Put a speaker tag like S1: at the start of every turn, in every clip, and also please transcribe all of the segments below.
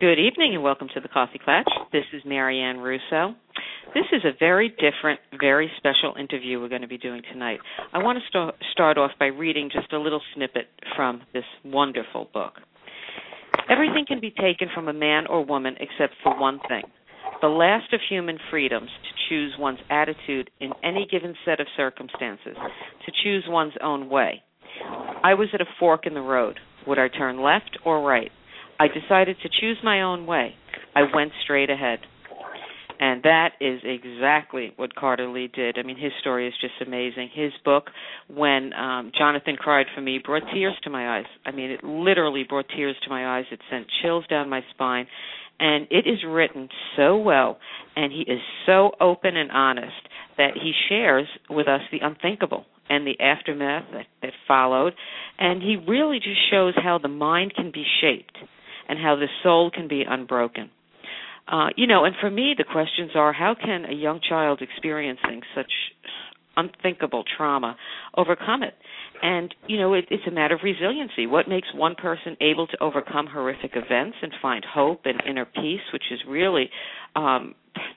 S1: Good evening and welcome to the Coffee Klatch. This is Marianne Russo. This is a very different, very special interview we're going to be doing tonight. I want to st- start off by reading just a little snippet from this wonderful book. Everything can be taken from a man or woman except for one thing the last of human freedoms to choose one's attitude in any given set of circumstances, to choose one's own way. I was at a fork in the road. Would I turn left or right? I decided to choose my own way. I went straight ahead. And that is exactly what Carter Lee did. I mean, his story is just amazing. His book, When um, Jonathan Cried for Me, brought tears to my eyes. I mean, it literally brought tears to my eyes. It sent chills down my spine. And it is written so well, and he is so open and honest that he shares with us the unthinkable and the aftermath that, that followed. And he really just shows how the mind can be shaped and how the soul can be unbroken. Uh, you know, and for me, the questions are how can a young child experiencing such unthinkable trauma overcome it? And, you know, it, it's a matter of resiliency. What makes one person able to overcome horrific events and find hope and inner peace, which is really um,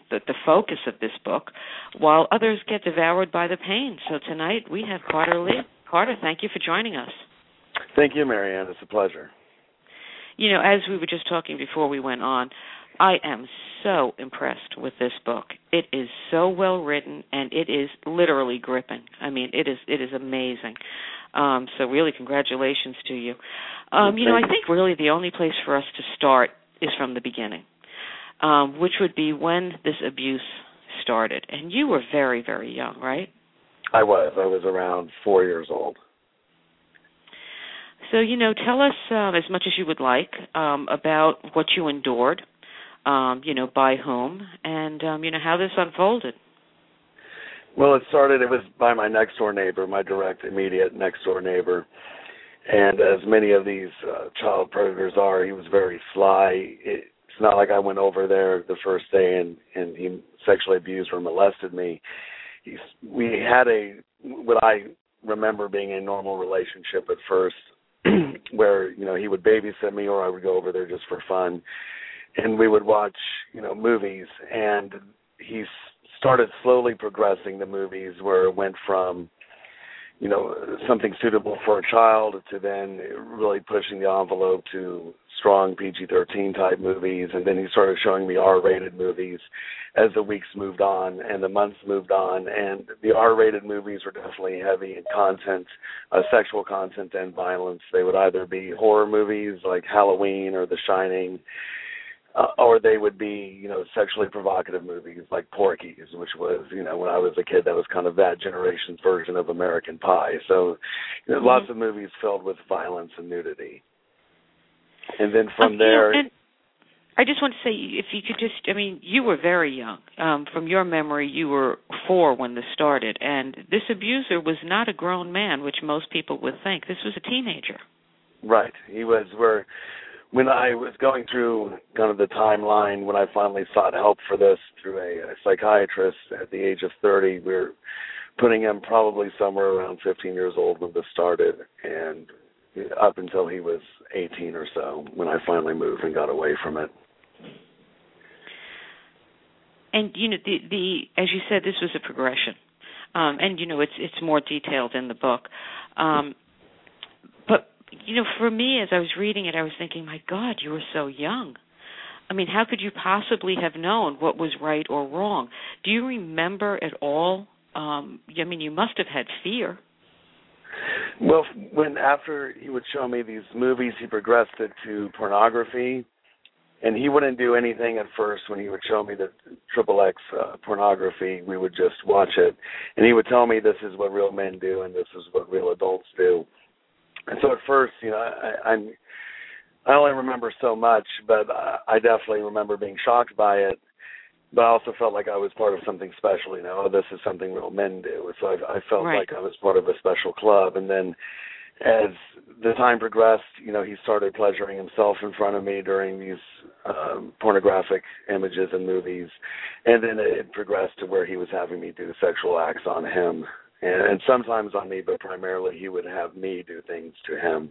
S1: the, the focus of this book, while others get devoured by the pain. So tonight we have Carter Lee. Carter, thank you for joining us.
S2: Thank you, Marianne. It's a pleasure
S1: you know, as we were just talking before we went on, I am so impressed with this book. It is so well written and it is literally gripping. I mean, it is it is amazing. Um, so really congratulations to you. Um, you know, I think really the only place for us to start is from the beginning. Um, which would be when this abuse started. And you were very, very young, right?
S2: I was. I was around 4 years old.
S1: So, you know, tell us um, as much as you would like um, about what you endured, um, you know, by whom, and, um, you know, how this unfolded.
S2: Well, it started, it was by my next door neighbor, my direct, immediate next door neighbor. And as many of these uh, child predators are, he was very sly. It, it's not like I went over there the first day and, and he sexually abused or molested me. He's, we had a, what I remember being a normal relationship at first where you know he would babysit me or I would go over there just for fun, and we would watch you know movies. And he started slowly progressing the movies where it went from you know something suitable for a child to then really pushing the envelope to strong PG-13 type movies, and then he started showing me R-rated movies as the weeks moved on and the months moved on, and the R-rated movies were definitely heavy in content, uh, sexual content and violence. They would either be horror movies like Halloween or The Shining, uh, or they would be, you know, sexually provocative movies like Porky's, which was, you know, when I was a kid, that was kind of that generation's version of American Pie. So, you know, mm-hmm. lots of movies filled with violence and nudity. And then from um, there.
S1: You know, I just want to say, if you could just, I mean, you were very young. Um, from your memory, you were four when this started, and this abuser was not a grown man, which most people would think. This was a teenager.
S2: Right. He was where when I was going through kind of the timeline when I finally sought help for this through a, a psychiatrist at the age of 30, we we're putting him probably somewhere around 15 years old when this started, and up until he was 18 or so when I finally moved and got away from it.
S1: And you know the the as you said this was a progression. Um and you know it's it's more detailed in the book. Um but you know for me as I was reading it I was thinking my god you were so young. I mean how could you possibly have known what was right or wrong? Do you remember at all um I mean you must have had fear.
S2: Well, when after he would show me these movies, he progressed it to pornography, and he wouldn't do anything at first when he would show me the triple X uh, pornography. We would just watch it, and he would tell me this is what real men do and this is what real adults do. And so at first, you know, I, I'm I only remember so much, but I definitely remember being shocked by it. But I also felt like I was part of something special. You know, oh, this is something real men do. So I, I felt
S1: right.
S2: like I was part of a special club. And then as the time progressed, you know, he started pleasuring himself in front of me during these um, pornographic images and movies, and then it progressed to where he was having me do sexual acts on him, and, and sometimes on me, but primarily he would have me do things to him,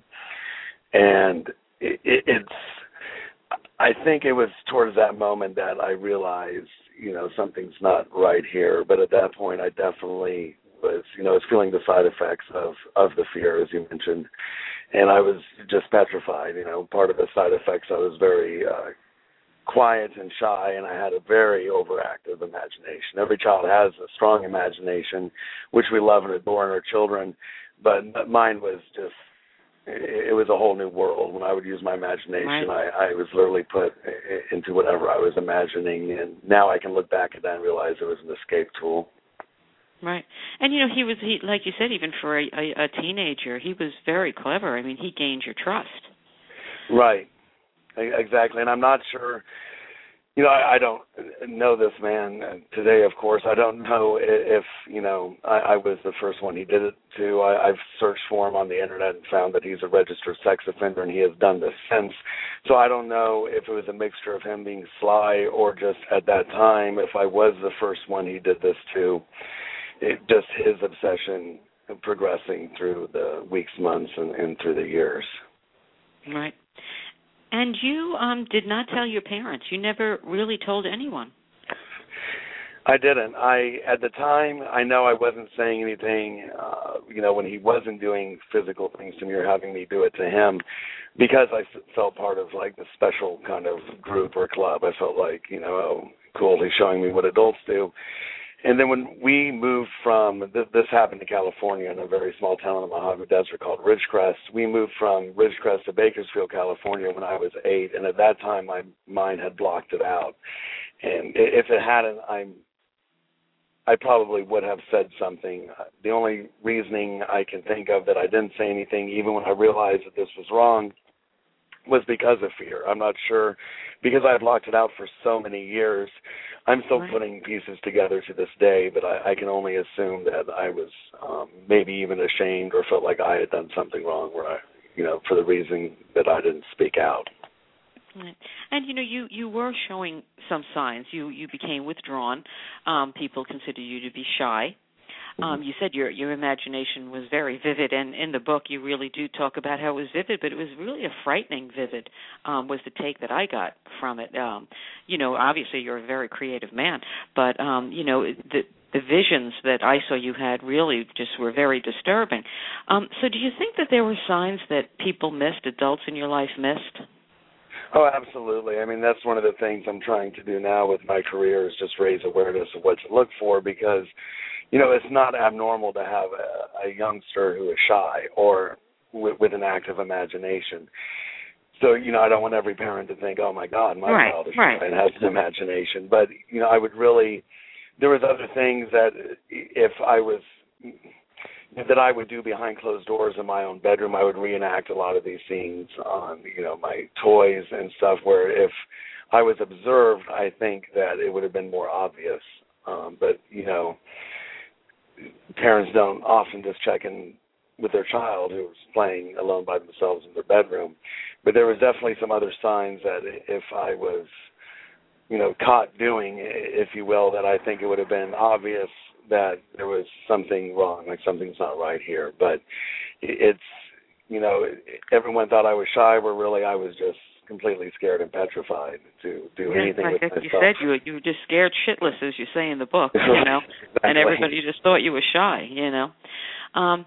S2: and it, it, it's. I think it was towards that moment that I realized, you know, something's not right here. But at that point, I definitely was, you know, was feeling the side effects of of the fear, as you mentioned, and I was just petrified. You know, part of the side effects, I was very uh, quiet and shy, and I had a very overactive imagination. Every child has a strong imagination, which we love and adore in our children, but mine was just it was a whole new world. When I would use my imagination,
S1: right.
S2: I, I was literally put into whatever I was imagining, and now I can look back at that and realize it was an escape tool.
S1: Right, and you know he was he like you said even for a, a, a teenager he was very clever. I mean he gained your trust.
S2: Right, exactly, and I'm not sure. You know, I, I don't know this man today. Of course, I don't know if you know I, I was the first one he did it to. I, I've searched for him on the internet and found that he's a registered sex offender, and he has done this since. So I don't know if it was a mixture of him being sly or just at that time, if I was the first one he did this to it, just his obsession progressing through the weeks, months, and, and through the years.
S1: Right. And you um did not tell your parents. You never really told anyone.
S2: I didn't. I at the time I know I wasn't saying anything. Uh, you know, when he wasn't doing physical things to me or having me do it to him, because I felt part of like the special kind of group or club. I felt like you know, oh, cool. He's showing me what adults do. And then when we moved from this happened in California in a very small town in the Mojave Desert called Ridgecrest. We moved from Ridgecrest to Bakersfield, California when I was eight, and at that time my mind had blocked it out. And if it hadn't, I'm I probably would have said something. Uh, the only reasoning I can think of that I didn't say anything, even when I realized that this was wrong, was because of fear. I'm not sure because I had blocked it out for so many years. I'm still right. putting pieces together to this day, but I, I can only assume that I was um, maybe even ashamed or felt like I had done something wrong, where I, you know, for the reason that I didn't speak out.
S1: Right. And you know, you you were showing some signs. You you became withdrawn. Um, people consider you to be shy. Um, you said your your imagination was very vivid, and in the book you really do talk about how it was vivid, but it was really a frightening vivid. Um, was the take that I got from it. Um, you know, obviously you're a very creative man, but um, you know the the visions that I saw you had really just were very disturbing. Um, so, do you think that there were signs that people missed, adults in your life missed?
S2: Oh, absolutely. I mean, that's one of the things I'm trying to do now with my career is just raise awareness of what to look for because you know, it's not abnormal to have a, a youngster who is shy or with, with an active imagination. So, you know, I don't want every parent to think, "Oh my God, my
S1: right,
S2: child is
S1: right.
S2: shy and has an imagination." But you know, I would really. There was other things that if I was that I would do behind closed doors in my own bedroom. I would reenact a lot of these scenes on, you know, my toys and stuff. Where if I was observed, I think that it would have been more obvious. Um, but you know, parents don't often just check in with their child who's playing alone by themselves in their bedroom. But there was definitely some other signs that if I was, you know, caught doing, if you will, that I think it would have been obvious that there was something wrong, like something's not right here. But it's, you know, everyone thought I was shy, where really I was just completely scared and petrified to do
S1: yeah,
S2: anything
S1: like
S2: with
S1: you said, you were, you were just scared shitless, as you say in the book, you know,
S2: exactly.
S1: and everybody just thought you were shy, you know. Um,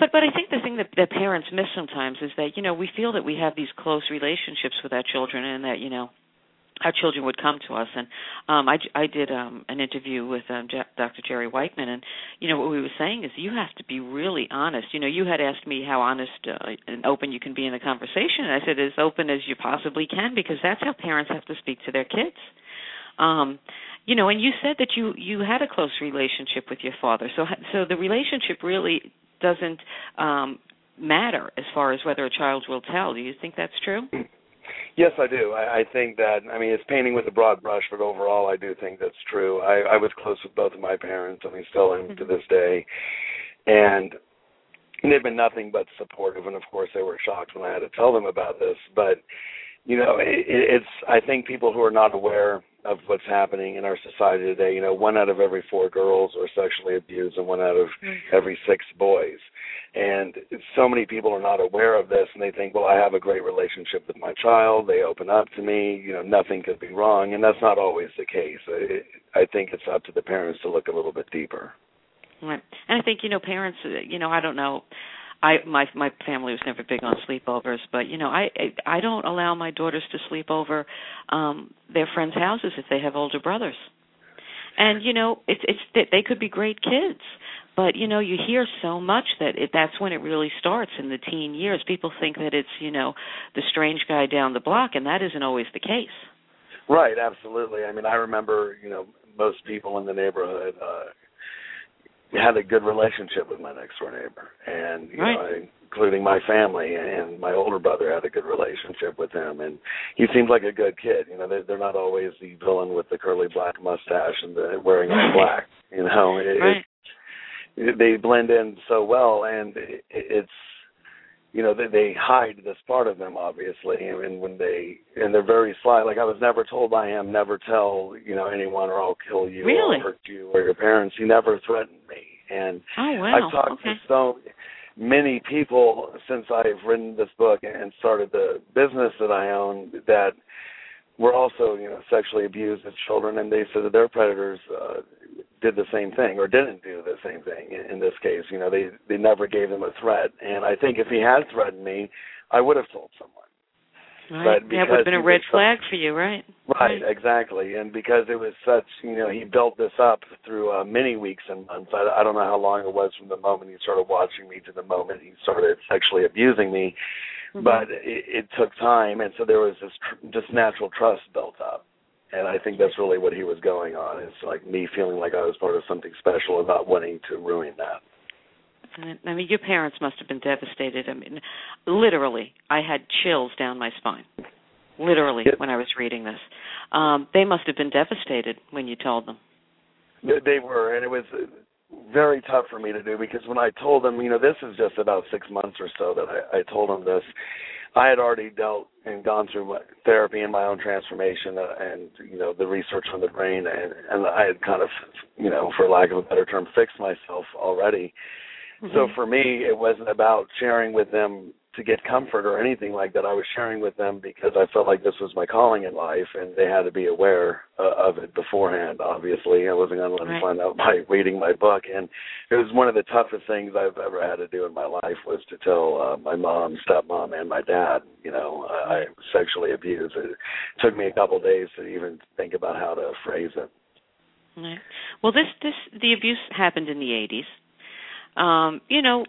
S1: but but I think the thing that, that parents miss sometimes is that you know we feel that we have these close relationships with our children, and that you know our children would come to us. And um i i did um an interview with um dr jerry whiteman and you know what we were saying is you have to be really honest. You know you had asked me how honest uh, and open you can be in the conversation. And i said as open as you possibly can because that's how parents have to speak to their kids. Um you know and you said that you you had a close relationship with your father. So so the relationship really doesn't um matter as far as whether a child will tell. Do you think that's true
S2: Yes, I do. I, I think that I mean it's painting with a broad brush, but overall, I do think that's true. I, I was close with both of my parents, I mean, still am to mm-hmm. this day, and they've been nothing but supportive. And of course, they were shocked when I had to tell them about this. But you know, it, it's I think people who are not aware of what's happening in our society today. You know, one out of every four girls are sexually abused, and one out of mm-hmm. every six boys. And so many people are not aware of this, and they think, well, I have a great relationship with my child. They open up to me. You know, nothing could be wrong, and that's not always the case. I, I think it's up to the parents to look a little bit deeper.
S1: Right, and I think you know, parents. You know, I don't know. I my my family was never big on sleepovers, but you know, I I, I don't allow my daughters to sleep over um their friends' houses if they have older brothers. And you know, it's it's they could be great kids, but you know, you hear so much that it, that's when it really starts in the teen years. People think that it's you know the strange guy down the block, and that isn't always the case.
S2: Right, absolutely. I mean, I remember you know most people in the neighborhood uh had a good relationship with my next door neighbor, and you
S1: right.
S2: know, including my family and my older brother had a good relationship with him, and he seems like a good kid. You know, they, they're not always the villain with the curly black mustache and the wearing all black. You know, it,
S1: right.
S2: it, they blend in so well, and it, it's you know they, they hide this part of them obviously and when they and they're very sly like i was never told by him never tell you know anyone or i'll kill you
S1: really?
S2: or hurt you or your parents he never threatened me and
S1: oh, wow.
S2: i've talked
S1: okay.
S2: to so many people since i've written this book and started the business that i own that were also you know sexually abused as children and they said that their predators uh did the same thing or didn't do the same thing in, in this case you know they they never gave him a threat and i think if he had threatened me i would have told someone
S1: Right.
S2: But
S1: that would have been a red flag for you, right?
S2: Right, exactly. And because it was such, you know, he built this up through uh, many weeks and months. I, I don't know how long it was from the moment he started watching me to the moment he started sexually abusing me,
S1: mm-hmm.
S2: but it, it took time, and so there was this tr- just natural trust built up. And I think that's really what he was going on. It's like me feeling like I was part of something special and not wanting to ruin that.
S1: I mean, your parents must have been devastated. I mean, literally, I had chills down my spine. Literally,
S2: yep.
S1: when I was reading this, um, they must have been devastated when you told them.
S2: They were, and it was very tough for me to do because when I told them, you know, this is just about six months or so that I, I told them this. I had already dealt and gone through my therapy and my own transformation, uh, and you know the research on the brain, and and I had kind of, you know, for lack of a better term, fixed myself already.
S1: Mm-hmm.
S2: So for me, it wasn't about sharing with them to get comfort or anything like that. I was sharing with them because I felt like this was my calling in life, and they had to be aware uh, of it beforehand. Obviously, I wasn't going to let
S1: right.
S2: them find out by reading my book, and it was one of the toughest things I've ever had to do in my life was to tell uh, my mom, stepmom, and my dad. You know, I, I was sexually abused. It took me a couple of days to even think about how to phrase it.
S1: Right. Well, this this the abuse happened in the 80s um, you know,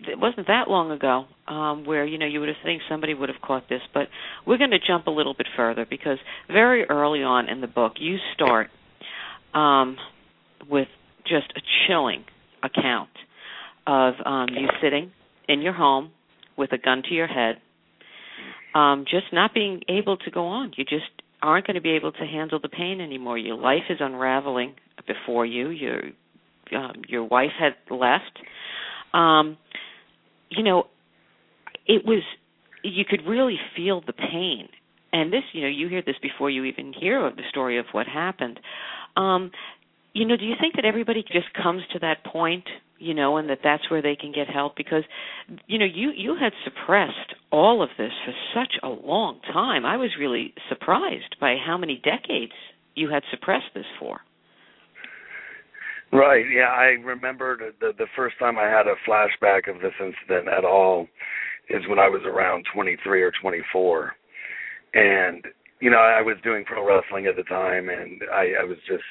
S1: it wasn't that long ago um, where you know you would have think somebody would have caught this, but we're going to jump a little bit further because very early on in the book you start um, with just a chilling account of um, you sitting in your home with a gun to your head, um, just not being able to go on. You just aren't going to be able to handle the pain anymore. Your life is unraveling before you. You're um, your wife had left. Um, you know, it was you could really feel the pain. And this, you know, you hear this before you even hear of the story of what happened. Um, you know, do you think that everybody just comes to that point, you know, and that that's where they can get help? Because, you know, you you had suppressed all of this for such a long time. I was really surprised by how many decades you had suppressed this for.
S2: Right. Yeah, I remember the, the first time I had a flashback of this incident at all is when I was around 23 or 24, and you know, I was doing pro wrestling at the time, and I, I was just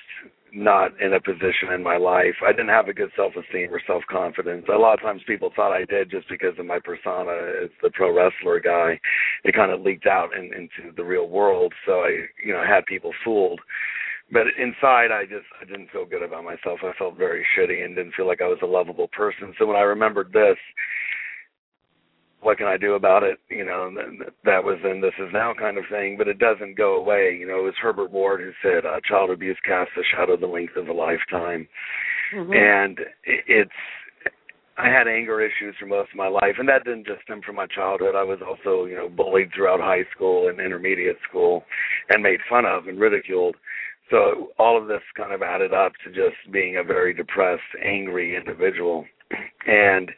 S2: not in a position in my life. I didn't have a good self esteem or self confidence. A lot of times people thought I did just because of my persona as the pro wrestler guy. It kind of leaked out in, into the real world, so I, you know, had people fooled. But inside, I just I didn't feel good about myself. I felt very shitty and didn't feel like I was a lovable person. So when I remembered this, what can I do about it? You know, that was then this is now kind of thing, but it doesn't go away. You know, it was Herbert Ward who said, uh, "Child abuse casts a shadow the length of a lifetime," mm-hmm. and it's. I had anger issues for most of my life, and that didn't just stem from my childhood. I was also, you know, bullied throughout high school and intermediate school, and made fun of and ridiculed. So all of this kind of added up to just being a very depressed, angry individual, and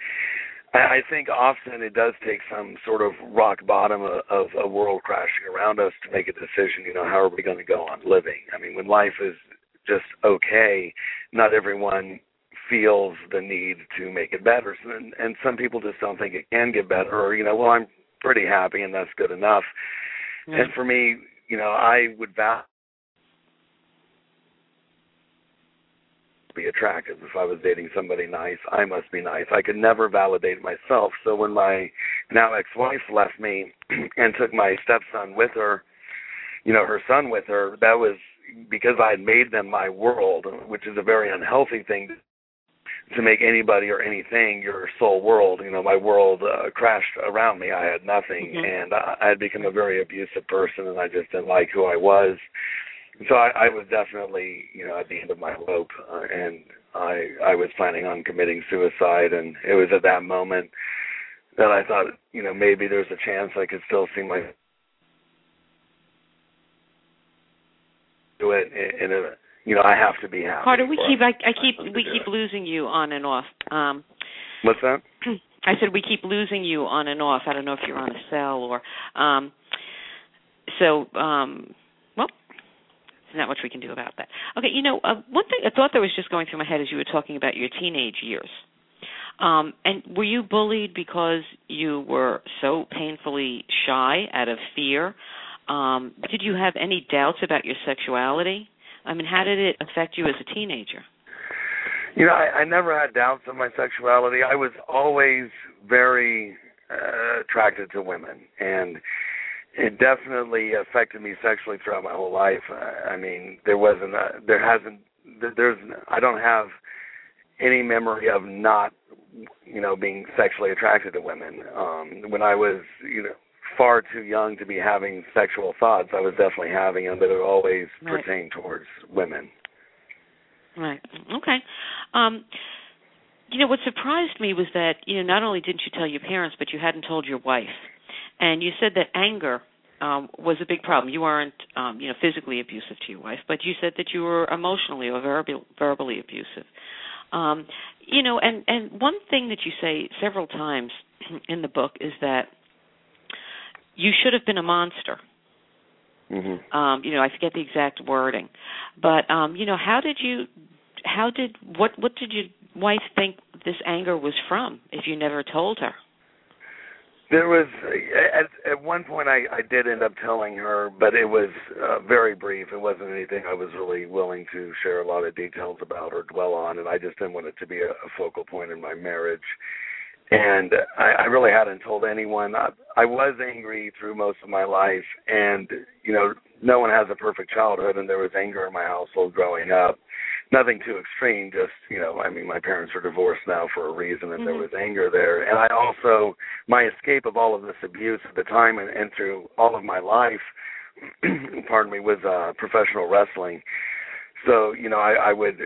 S2: I think often it does take some sort of rock bottom of, of a world crashing around us to make a decision. You know, how are we going to go on living? I mean, when life is just okay, not everyone feels the need to make it better, and, and some people just don't think it can get better. Or you know, well, I'm pretty happy and that's good enough. Yeah. And for me, you know, I would value be attractive. If I was dating somebody nice, I must be nice. I could never validate myself. So when my now ex-wife left me and took my stepson with her, you know, her son with her, that was because I had made them my world, which is a very unhealthy thing to make anybody or anything your sole world. You know, my world uh, crashed around me. I had nothing, mm-hmm. and I, I had become a very abusive person, and I just didn't like who I was so I, I was definitely, you know, at the end of my rope, uh, and I I was planning on committing suicide, and it was at that moment that I thought, you know, maybe there's a chance I could still see my do it in, a, you know, I have to be happy.
S1: Carter, we keep I, I keep we keep it. losing you on and off. Um
S2: What's that?
S1: I said we keep losing you on and off. I don't know if you're on a cell or um so um not much we can do about that. Okay, you know, uh, one thing, a thought that was just going through my head as you were talking about your teenage years. Um, and were you bullied because you were so painfully shy out of fear? Um, did you have any doubts about your sexuality? I mean, how did it affect you as a teenager?
S2: You know, I, I never had doubts of my sexuality. I was always very uh, attracted to women, and it definitely affected me sexually throughout my whole life. I I mean, there wasn't, a, there hasn't, there's, I don't have any memory of not, you know, being sexually attracted to women. Um, when I was, you know, far too young to be having sexual thoughts, I was definitely having them, but it always right. pertained towards women.
S1: Right. Okay. Um, you know, what surprised me was that you know not only didn't you tell your parents, but you hadn't told your wife. And you said that anger um, was a big problem. You weren't, um, you know, physically abusive to your wife, but you said that you were emotionally or verbal, verbally abusive. Um, you know, and and one thing that you say several times in the book is that you should have been a monster.
S2: Mm-hmm.
S1: Um, you know, I forget the exact wording, but um, you know, how did you, how did what what did your wife think this anger was from if you never told her?
S2: There was at at one point I I did end up telling her, but it was uh, very brief. It wasn't anything I was really willing to share a lot of details about or dwell on, and I just didn't want it to be a, a focal point in my marriage. And I, I really hadn't told anyone. I, I was angry through most of my life, and you know, no one has a perfect childhood, and there was anger in my household growing up nothing too extreme. Just you know, I mean, my parents are divorced now for a reason, and mm-hmm. there was anger there. And I also my escape of all of this abuse at the time and, and through all of my life, pardon me, was uh, professional wrestling. So you know, I, I would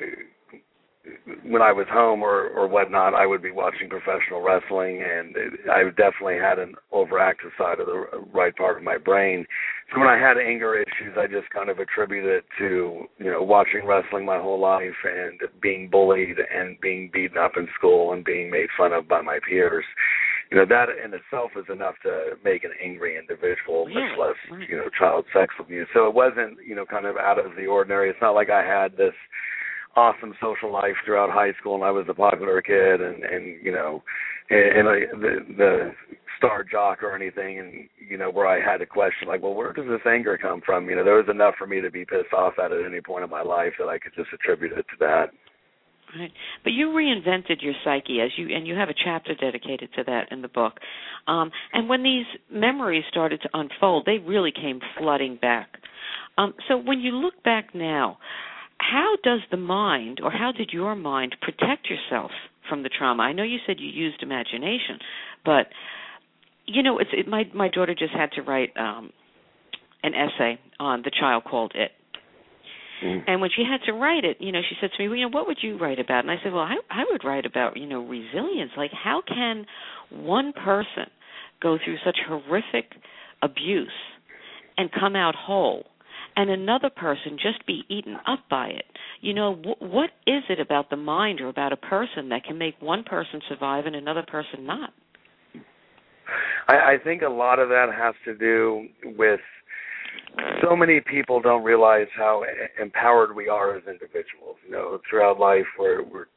S2: when I was home or or whatnot, I would be watching professional wrestling, and I definitely had an overactive side of the right part of my brain. So when I had anger issues, I just kind of attributed it to you know watching wrestling my whole life and being bullied and being beaten up in school and being made fun of by my peers. You know that in itself is enough to make an angry individual,
S1: yeah.
S2: much less you know child sex abuse. So it wasn't you know kind of out of the ordinary. It's not like I had this awesome social life throughout high school, and I was a popular kid, and and you know, and, and I, the the star jock or anything, and you know where I had to question like, well, where does this anger come from? You know, there was enough for me to be pissed off at at any point in my life that I could just attribute it to that.
S1: Right. But you reinvented your psyche as you and you have a chapter dedicated to that in the book. Um and when these memories started to unfold, they really came flooding back. Um so when you look back now, how does the mind or how did your mind protect yourself from the trauma? I know you said you used imagination, but you know, it's it, my my daughter just had to write um an essay on the child called it Mm. And when she had to write it, you know, she said to me, well, you know, what would you write about? And I said, well, I, I would write about, you know, resilience. Like, how can one person go through such horrific abuse and come out whole? And another person just be eaten up by it. You know, wh- what is it about the mind or about a person that can make one person survive and another person not?
S2: I, I think a lot of that has to do with so many people don't realize how empowered we are as individuals. You know, throughout life, we're, we're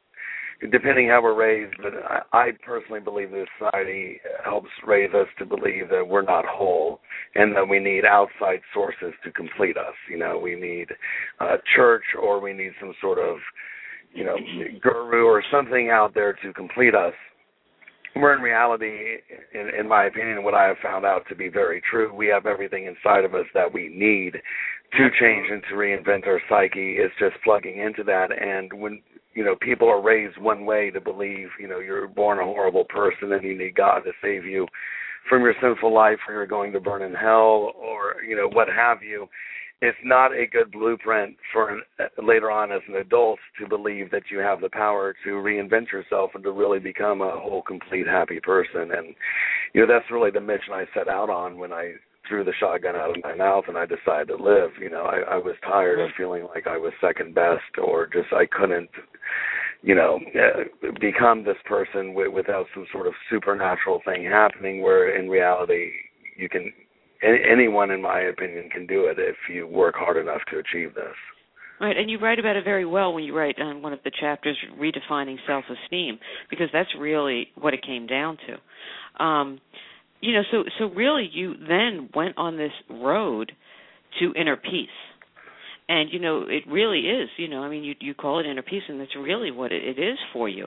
S2: depending how we're raised, but I, I personally believe that society helps raise us to believe that we're not whole and that we need outside sources to complete us. You know, we need a church or we need some sort of, you know, guru or something out there to complete us where in reality, in, in my opinion, what I have found out to be very true, we have everything inside of us that we need to change and to reinvent our psyche. It's just plugging into that. And when you know people are raised one way to believe, you know, you're born a horrible person and you need God to save you from your sinful life, or you're going to burn in hell, or you know what have you it's not a good blueprint for an, uh, later on as an adult to believe that you have the power to reinvent yourself and to really become a whole, complete, happy person. And you know that's really the mission I set out on when I threw the shotgun out of my mouth and I decided to live. You know, I, I was tired of feeling like I was second best or just I couldn't, you know, uh, become this person w- without some sort of supernatural thing happening. Where in reality, you can any, anyone, in my opinion, can do it if you work hard enough to achieve this.
S1: Right, and you write about it very well when you write on one of the chapters, redefining self-esteem, because that's really what it came down to. Um, you know, so so really, you then went on this road to inner peace and you know it really is you know i mean you you call it inner peace and that's really what it, it is for you.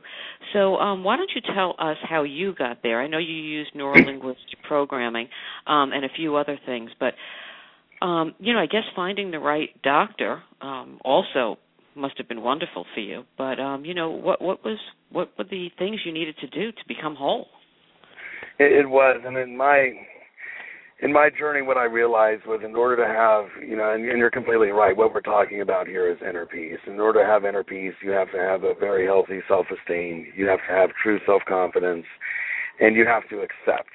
S1: So um why don't you tell us how you got there? I know you used neurolinguistic programming um and a few other things but um you know i guess finding the right doctor um also must have been wonderful for you. But um you know what what was what were the things you needed to do to become whole?
S2: It, it was. And in my in my journey, what I realized was in order to have, you know, and, and you're completely right, what we're talking about here is inner peace. In order to have inner peace, you have to have a very healthy self esteem, you have to have true self confidence, and you have to accept.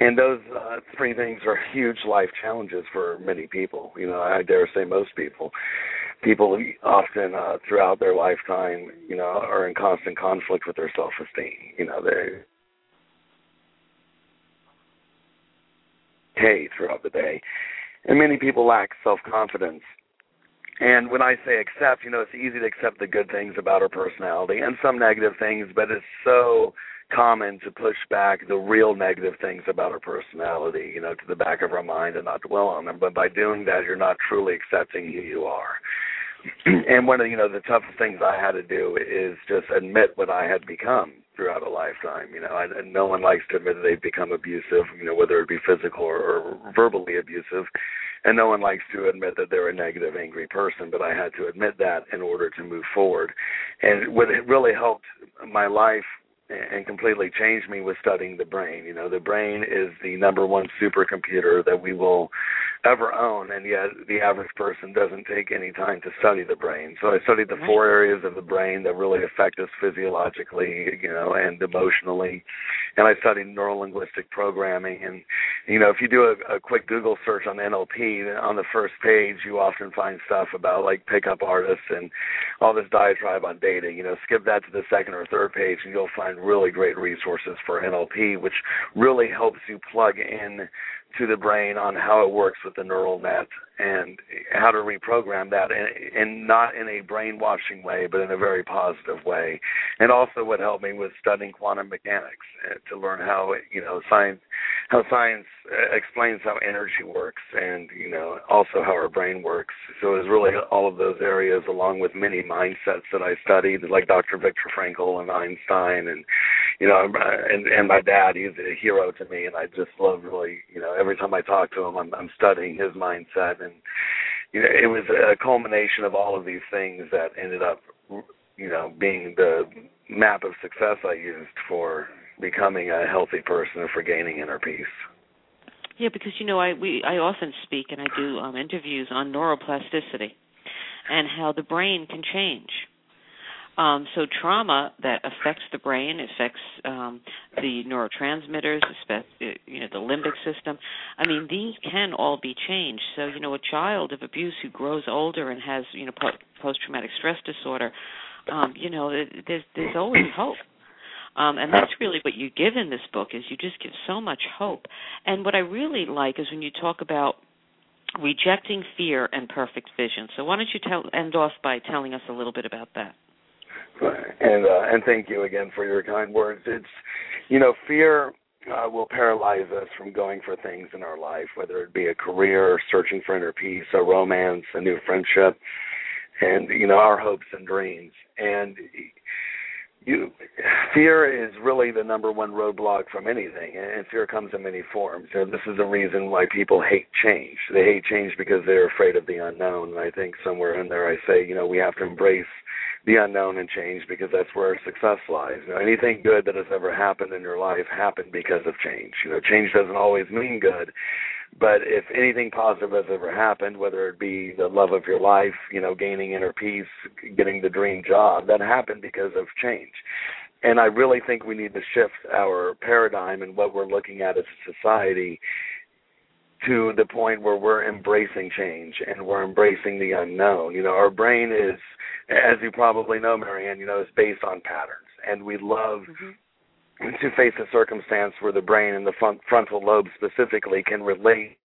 S2: And those uh, three things are huge life challenges for many people. You know, I dare say most people. People often uh, throughout their lifetime, you know, are in constant conflict with their self esteem. You know, they okay throughout the day. And many people lack self confidence. And when I say accept, you know, it's easy to accept the good things about our personality and some negative things, but it's so common to push back the real negative things about our personality, you know, to the back of our mind and not dwell on them. But by doing that, you're not truly accepting who you are. and one of you know the toughest things I had to do is just admit what I had become throughout a lifetime. You know, and, and no one likes to admit that they've become abusive. You know, whether it be physical or, or verbally abusive, and no one likes to admit that they're a negative, angry person. But I had to admit that in order to move forward. And what really helped my life and completely changed me was studying the brain. You know, the brain is the number one supercomputer that we will ever own, and yet the average person doesn't take any time to study the brain. So I studied the four areas of the brain that really affect us physiologically, you know, and emotionally. And I studied neurolinguistic programming, and you know, if you do a, a quick Google search on NLP, on the first page, you often find stuff about like pickup artists and all this diatribe on dating. You know, skip that to the second or third page, and you'll find really great resources for NLP, which really helps you plug in to the brain on how it works with the neural net and how to reprogram that and, not in a brainwashing way but in a very positive way and also what helped me was studying quantum mechanics uh, to learn how you know science how science uh, explains how energy works and you know also how our brain works so it was really all of those areas along with many mindsets that I studied like Dr. Viktor Frankl and Einstein and you know and and my dad he's a hero to me and I just love really you know every time I talk to him I'm I'm studying his mindset and you know it was a culmination of all of these things that ended up you know being the map of success I used for becoming a healthy person and for gaining inner peace.
S1: Yeah, because you know I we I often speak and I do um interviews on neuroplasticity and how the brain can change. Um, so trauma that affects the brain, affects um, the neurotransmitters, you know, the limbic system. I mean, these can all be changed. So, you know, a child of abuse who grows older and has, you know, post-traumatic stress disorder, um, you know, there's there's always hope. Um, and that's really what you give in this book is you just give so much hope. And what I really like is when you talk about rejecting fear and perfect vision. So why don't you tell end off by telling us a little bit about that?
S2: And uh, and thank you again for your kind words. It's you know fear uh, will paralyze us from going for things in our life, whether it be a career, searching for inner peace, a romance, a new friendship, and you know our hopes and dreams. And you fear is really the number one roadblock from anything and fear comes in many forms and this is the reason why people hate change they hate change because they're afraid of the unknown and i think somewhere in there i say you know we have to embrace the unknown and change because that's where success lies you know anything good that has ever happened in your life happened because of change you know change doesn't always mean good but if anything positive has ever happened, whether it be the love of your life, you know, gaining inner peace, getting the dream job, that happened because of change. And I really think we need to shift our paradigm and what we're looking at as a society to the point where we're embracing change and we're embracing the unknown. You know, our brain is, as you probably know, Marianne, you know, is based on patterns. And we love mm-hmm to face a circumstance where the brain and the front, frontal lobe specifically can relate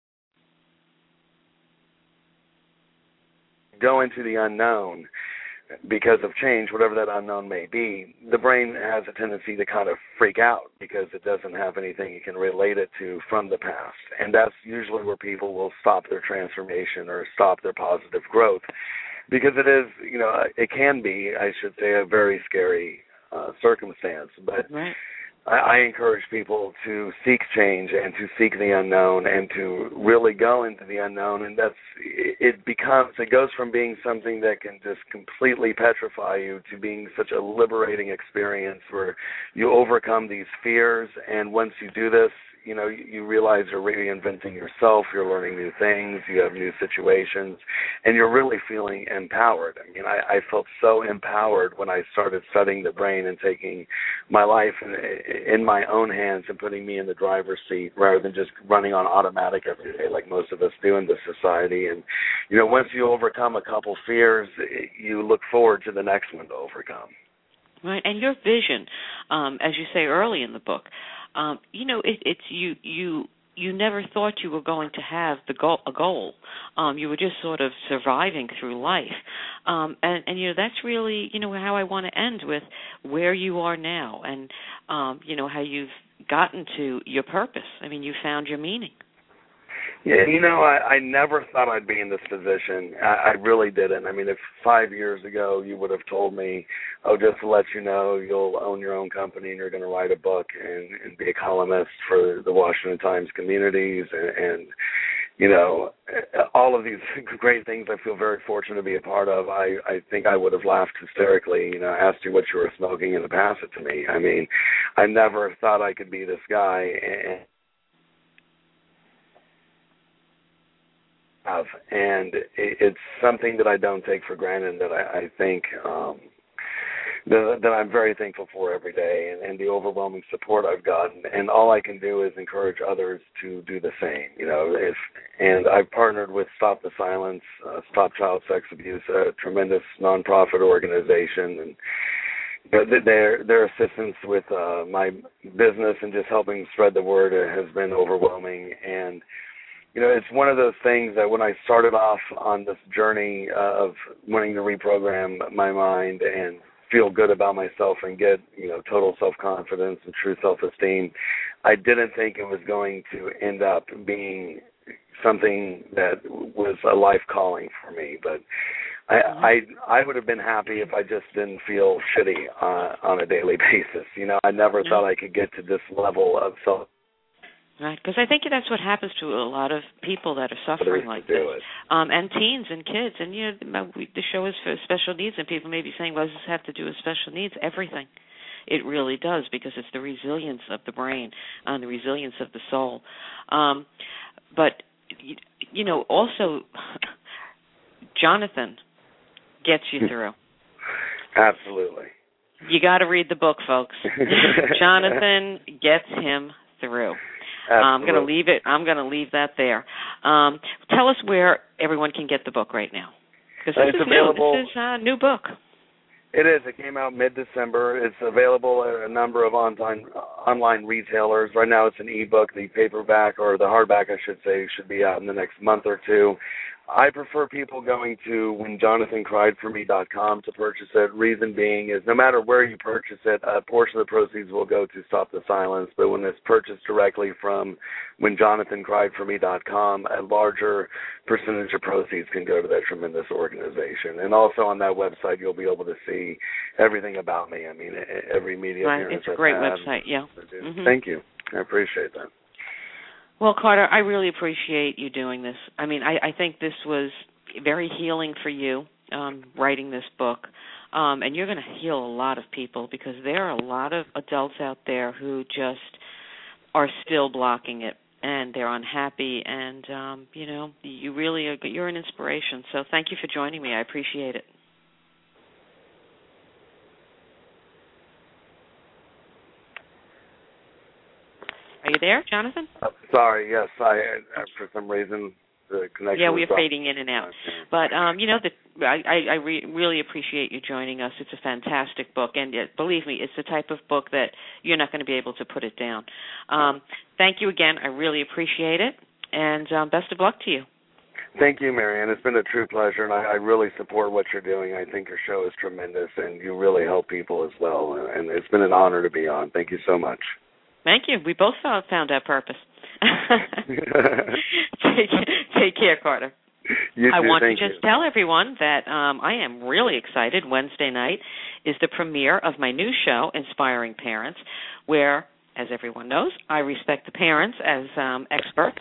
S2: go into the unknown because of change, whatever that unknown may be, the brain has a tendency to kind of freak out because it doesn't have anything it can relate it to from the past. And that's usually where people will stop their transformation or stop their positive growth because it is, you know, it can be, I should say, a very scary uh, circumstance. But
S1: right.
S2: I, I encourage people to seek change and to seek the unknown and to really go into the unknown and that's it becomes it goes from being something that can just completely petrify you to being such a liberating experience where you overcome these fears and once you do this you know you, you realize you're reinventing yourself you're learning new things you have new situations and you're really feeling empowered. I mean i, I felt so empowered when i started studying the brain and taking my life in, in my own hands and putting me in the driver's seat rather than just running on automatic every day like most of us do in this society. And you know once you overcome a couple fears you look forward to the next one to overcome.
S1: Right. And your vision um as you say early in the book um, you know, it, it's you you you never thought you were going to have the goal a goal. Um, you were just sort of surviving through life. Um, and, and you know, that's really, you know, how I want to end with where you are now and um, you know, how you've gotten to your purpose. I mean, you found your meaning.
S2: Yeah, you know, I, I never thought I'd be in this position. I, I really didn't. I mean, if five years ago you would have told me, "Oh, just to let you know, you'll own your own company and you're going to write a book and, and be a columnist for the Washington Times communities and, and you know, all of these great things I feel very fortunate to be a part of. I I think I would have laughed hysterically, you know, asked you what you were smoking and to pass it to me. I mean, I never thought I could be this guy and have, and it's something that I don't take for granted. That I, I think um, that, that I'm very thankful for every day, and, and the overwhelming support I've gotten. And all I can do is encourage others to do the same. You know, if and I've partnered with Stop the Silence, uh, Stop Child Sex Abuse, a tremendous nonprofit organization, and their their assistance with uh, my business and just helping spread the word has been overwhelming. And you know, it's one of those things that when I started off on this journey of wanting to reprogram my mind and feel good about myself and get you know total self confidence and true self esteem, I didn't think it was going to end up being something that was a life calling for me, but I I I would have been happy if I just didn't feel shitty uh, on a daily basis. You know, I never
S1: yeah.
S2: thought I could get to this level of self.
S1: Right, because I think that's what happens to a lot of people that are suffering like this, um, and teens and kids. And you know, the show is for special needs, and people may be saying, "Well, does this have to do with special needs?" Everything. It really does because it's the resilience of the brain and the resilience of the soul. Um, but you know, also Jonathan gets you through.
S2: Absolutely.
S1: You got to read the book, folks. Jonathan gets him through.
S2: Absolutely.
S1: I'm going to leave it. I'm going to leave that there. Um, tell us where everyone can get the book right now, because this
S2: it's
S1: is
S2: available.
S1: new. This is a new book.
S2: It is. It came out mid-December. It's available at a number of online online retailers. Right now, it's an ebook. The paperback or the hardback, I should say, should be out in the next month or two. I prefer people going to whenjonathancriedforme.com to purchase it. Reason being is no matter where you purchase it, a portion of the proceeds will go to Stop the Silence. But when it's purchased directly from whenjonathancriedforme.com, a larger percentage of proceeds can go to that tremendous organization. And also on that website, you'll be able to see everything about me. I mean, every media
S1: right.
S2: appearance
S1: It's a great website. Yeah. Mm-hmm.
S2: Thank you. I appreciate that.
S1: Well, Carter, I really appreciate you doing this. I mean, I, I think this was very healing for you, um, writing this book. Um, and you're going to heal a lot of people because there are a lot of adults out there who just are still blocking it and they're unhappy and um you know you really are you're an inspiration so thank you for joining me i appreciate it you there, Jonathan?
S2: Uh, sorry, yes, I, I for some reason the connection.
S1: Yeah, we're fading in and out. But um, you know, the, I I, I re- really appreciate you joining us. It's a fantastic book, and it, believe me, it's the type of book that you're not going to be able to put it down. Um, thank you again. I really appreciate it, and um, best of luck to you.
S2: Thank you, Marianne. It's been a true pleasure, and I, I really support what you're doing. I think your show is tremendous, and you really help people as well. And it's been an honor to be on. Thank you so much.
S1: Thank you. We both found, found our purpose. take, take care, Carter.
S2: You
S1: I want to just
S2: you.
S1: tell everyone that um, I am really excited. Wednesday night is the premiere of my new show, Inspiring Parents, where, as everyone knows, I respect the parents as um, experts,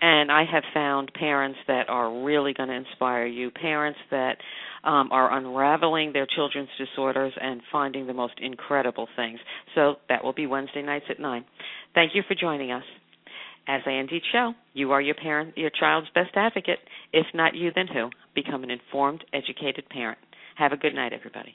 S1: and I have found parents that are really going to inspire you, parents that um, are unraveling their children's disorders and finding the most incredible things. So that will be Wednesday nights at 9. Thank you for joining us. As I each show, you are your parent, your child's best advocate. If not you, then who? Become an informed, educated parent. Have a good night, everybody.